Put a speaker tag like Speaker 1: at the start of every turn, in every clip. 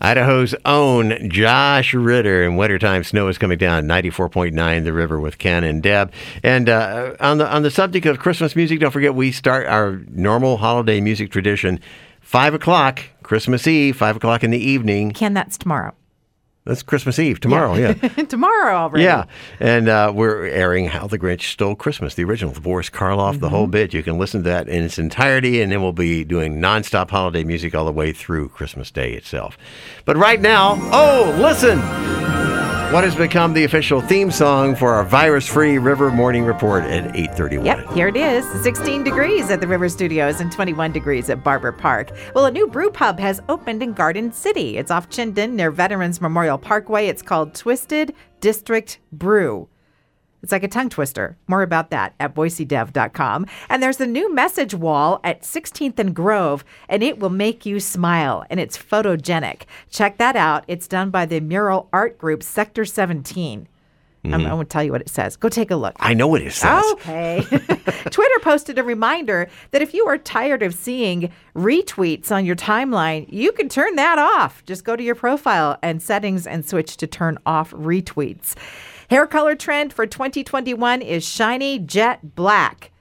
Speaker 1: Idaho's own Josh Ritter in wintertime snow is coming down 94.9 the river with Ken and Deb. And uh, on the on the subject of Christmas music, don't forget we start our normal holiday music tradition five o'clock Christmas Eve, five o'clock in the evening.
Speaker 2: Ken, that's tomorrow.
Speaker 1: That's Christmas Eve tomorrow. Yeah,
Speaker 2: tomorrow already.
Speaker 1: yeah. And uh, we're airing "How the Grinch Stole Christmas," the original, with Boris Karloff, the whole bit. You can listen to that in its entirety, and then we'll be doing nonstop holiday music all the way through Christmas Day itself. But right now, oh, listen. What has become the official theme song for our virus-free River Morning Report at 8:31?
Speaker 2: Yep, here it is. 16 degrees at the River Studios and 21 degrees at Barber Park. Well, a new brew pub has opened in Garden City. It's off Chinden near Veterans Memorial Parkway. It's called Twisted District Brew. It's like a tongue twister. More about that at boisedev.com. And there's a new message wall at 16th and Grove, and it will make you smile, and it's photogenic. Check that out. It's done by the Mural Art Group, Sector 17. I'm, mm-hmm. I'm going to tell you what it says. Go take a look.
Speaker 1: I know what it says.
Speaker 2: Okay. Twitter posted a reminder that if you are tired of seeing retweets on your timeline, you can turn that off. Just go to your profile and settings and switch to turn off retweets. Hair color trend for 2021 is shiny jet black.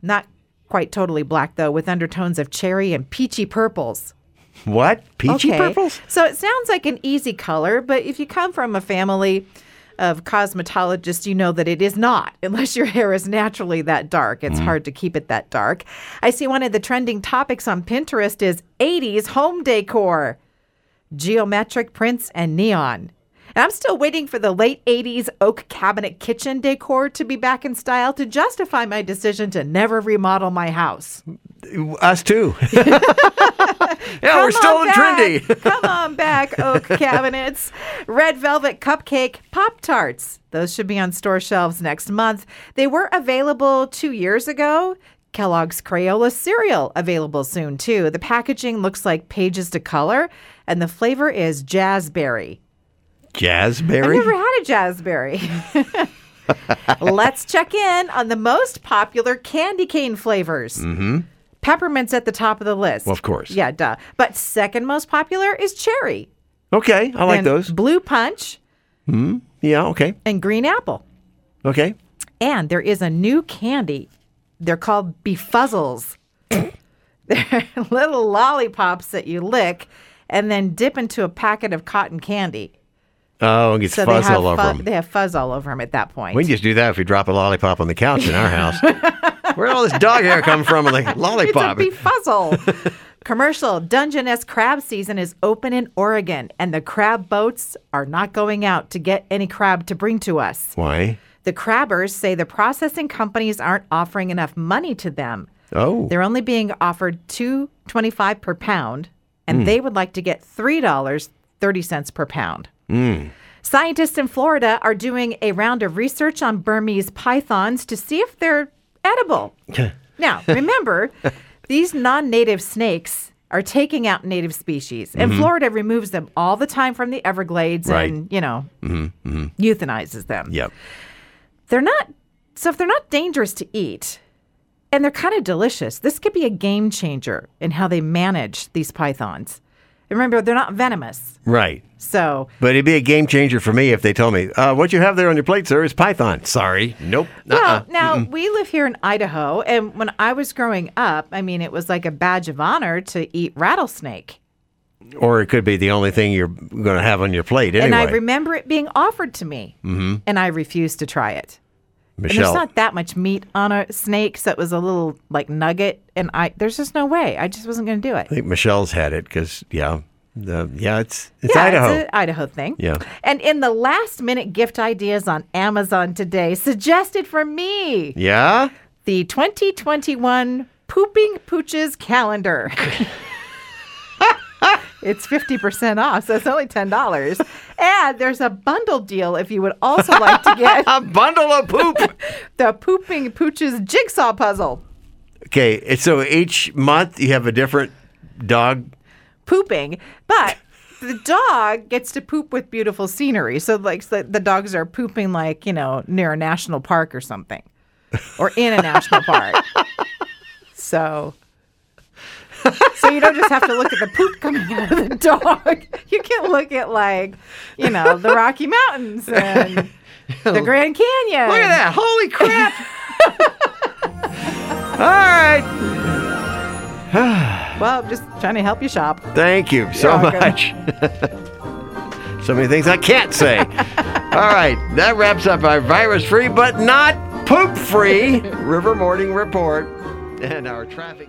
Speaker 2: Not quite totally black, though, with undertones of cherry and peachy purples.
Speaker 1: What? Peachy
Speaker 2: Okay.
Speaker 1: purples?
Speaker 2: So it sounds like an easy color, but if you come from a family of cosmetologists, you know that it is not, unless your hair is naturally that dark. It's mm-hmm. hard to keep it that dark. I see one of the trending topics on Pinterest is 80s home decor, geometric prints, and neon. And I'm still waiting for the late 80s oak cabinet kitchen decor to be back in style to justify my decision to never remodel my house.
Speaker 1: Us too. yeah, we're still in trendy.
Speaker 2: Come on back, oak cabinets. Red velvet cupcake Pop Tarts. Those should be on store shelves next month. They were available two years ago. Kellogg's Crayola cereal available soon too. The packaging looks like pages to color, and the flavor is jazzberry. I've
Speaker 1: Jazzberry?
Speaker 2: never had a jazzberry. Let's check in on the most popular candy cane flavors. Mm-hmm. Peppermint's at the top of the list.
Speaker 1: Well, of course.
Speaker 2: Yeah, duh. But second most popular is cherry.
Speaker 1: Okay, I like
Speaker 2: and
Speaker 1: those.
Speaker 2: Blue punch Hmm.
Speaker 1: Yeah, okay.
Speaker 2: and green apple.
Speaker 1: Okay.
Speaker 2: And there is a new candy. They're called befuzzles. They're little lollipops that you lick and then dip into a packet of cotton candy.
Speaker 1: Oh, it gets
Speaker 2: So
Speaker 1: fuzz all over
Speaker 2: fu-
Speaker 1: them.
Speaker 2: they have fuzz all over them at that point.
Speaker 1: We can just do that if we drop a lollipop on the couch in our house. Where'd all this dog hair come from the lollipop?
Speaker 2: It's a befuzzle. Commercial Dungeness crab season is open in Oregon, and the crab boats are not going out to get any crab to bring to us.
Speaker 1: Why?
Speaker 2: The crabbers say the processing companies aren't offering enough money to them.
Speaker 1: Oh,
Speaker 2: They're only being offered two twenty-five per pound, and hmm. they would like to get three dollars thirty cents per pound. Mm. Scientists in Florida are doing a round of research on Burmese pythons to see if they're edible. now, remember, these non-native snakes are taking out native species, and mm-hmm. Florida removes them all the time from the Everglades
Speaker 1: Right.
Speaker 2: and you know mm-hmm. Mm-hmm. euthanizes them
Speaker 1: yep.
Speaker 2: they're not so if they're not dangerous to eat and they're kind of delicious this could be a game changer in how they manage these pythons remember they're not venomous
Speaker 1: Right.
Speaker 2: so
Speaker 1: But it'd be a game changer for me if they told me, uh, what you have there on your plate, sir, is python. Sorry. Nope.
Speaker 2: well
Speaker 1: Uh-uh.
Speaker 2: now we live here in idaho and when i was growing up i mean it was like a badge of honor to eat rattlesnake
Speaker 1: Or it could be the only thing you're going to have on your plate anyway.
Speaker 2: and i remember it being offered to me mm-hmm. and i refused to try it And
Speaker 1: Michelle.
Speaker 2: there's not that much meat on a snake, so it was a little like nugget, and I there's just no way. I just wasn't going to do it.
Speaker 1: I think Michelle's had it because, yeah, the, yeah, it's it's
Speaker 2: yeah,
Speaker 1: Idaho.
Speaker 2: It's an Idaho thing.
Speaker 1: Yeah.
Speaker 2: And in the last minute gift ideas on Amazon today, suggested for me
Speaker 1: yeah?
Speaker 2: the 2021 Pooping Pooches calendar. it's 50% off, so it's only $10. And there's a bundle deal if you would also like to get
Speaker 1: A bundle of poop.
Speaker 2: the Pooping Pooches jigsaw puzzle.
Speaker 1: okay, so each month you have a different dog.
Speaker 2: pooping, but the dog gets to poop with beautiful scenery. So like so the dogs are pooping like, you know, near a national park or something. Or in a national park. So so you don't just have to look at the poop coming out of the dog. You can look at like, you know, the Rocky Mountains and the Grand Canyon.
Speaker 1: Look at that! Holy crap! All right.
Speaker 2: Well, just trying to help you shop.
Speaker 1: Thank you so much. so many things I can't say. All right, that wraps up our virus-free but not poop-free River Morning Report and our traffic.